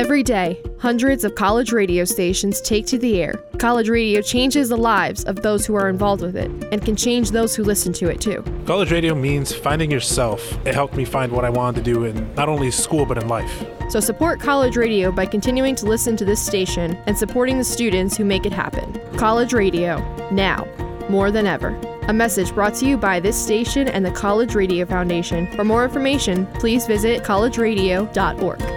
Every day, hundreds of college radio stations take to the air. College radio changes the lives of those who are involved with it and can change those who listen to it too. College radio means finding yourself. It helped me find what I wanted to do in not only school but in life. So support college radio by continuing to listen to this station and supporting the students who make it happen. College radio, now, more than ever. A message brought to you by this station and the College Radio Foundation. For more information, please visit collegeradio.org.